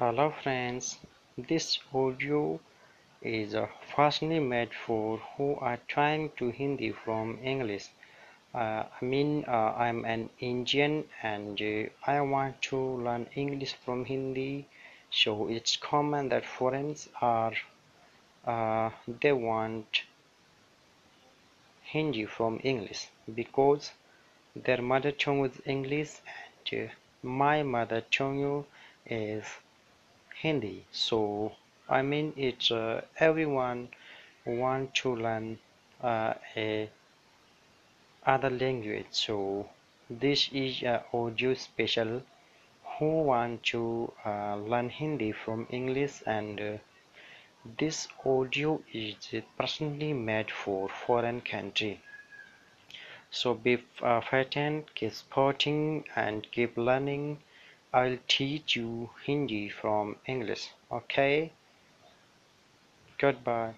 Hello friends, this audio is uh, firstly made for who are trying to Hindi from English. Uh, I mean, uh, I'm an Indian and uh, I want to learn English from Hindi. So it's common that foreigners are uh, they want Hindi from English because their mother tongue is English and uh, my mother tongue is Hindi so I mean it's uh, everyone want to learn uh, a other language. So this is a audio special. Who want to uh, learn Hindi from English? And uh, this audio is personally made for foreign country. So be uh, frightened keep supporting and keep learning I'll teach you Hindi from English. Okay? Goodbye.